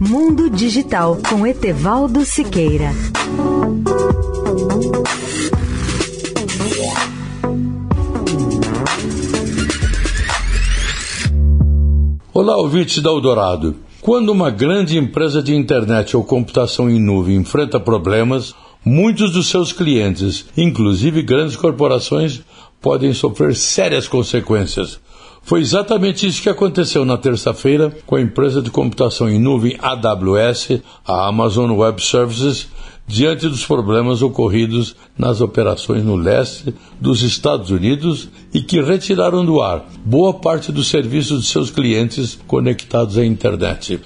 Mundo Digital com Etevaldo Siqueira. Olá, ouvintes da Eldorado. Quando uma grande empresa de internet ou computação em nuvem enfrenta problemas, muitos dos seus clientes, inclusive grandes corporações, podem sofrer sérias consequências. Foi exatamente isso que aconteceu na terça-feira com a empresa de computação em nuvem AWS, a Amazon Web Services, diante dos problemas ocorridos nas operações no leste dos Estados Unidos e que retiraram do ar boa parte dos serviços de seus clientes conectados à internet.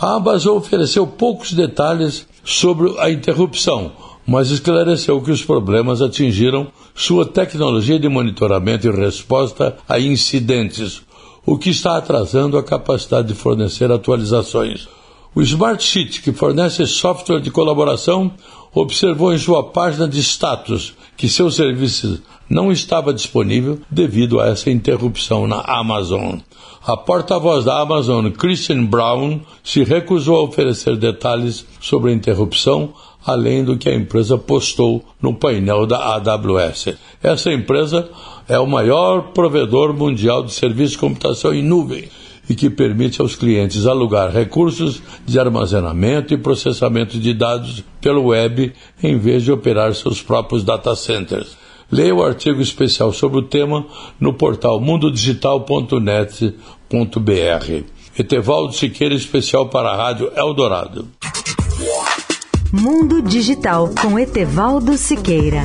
A Amazon ofereceu poucos detalhes sobre a interrupção, mas esclareceu que os problemas atingiram sua tecnologia de monitoramento e resposta a incidentes, o que está atrasando a capacidade de fornecer atualizações. O Smartsheet, que fornece software de colaboração, observou em sua página de status que seu serviço não estava disponível devido a essa interrupção na Amazon. A porta-voz da Amazon, Christian Brown, se recusou a oferecer detalhes sobre a interrupção, além do que a empresa postou no painel da AWS. Essa empresa é o maior provedor mundial de serviços de computação em nuvem e que permite aos clientes alugar recursos de armazenamento e processamento de dados pelo web em vez de operar seus próprios data centers. Leia o artigo especial sobre o tema no portal mundodigital.net.br. Etevaldo Siqueira, especial para a Rádio Eldorado. Mundo Digital com Etevaldo Siqueira.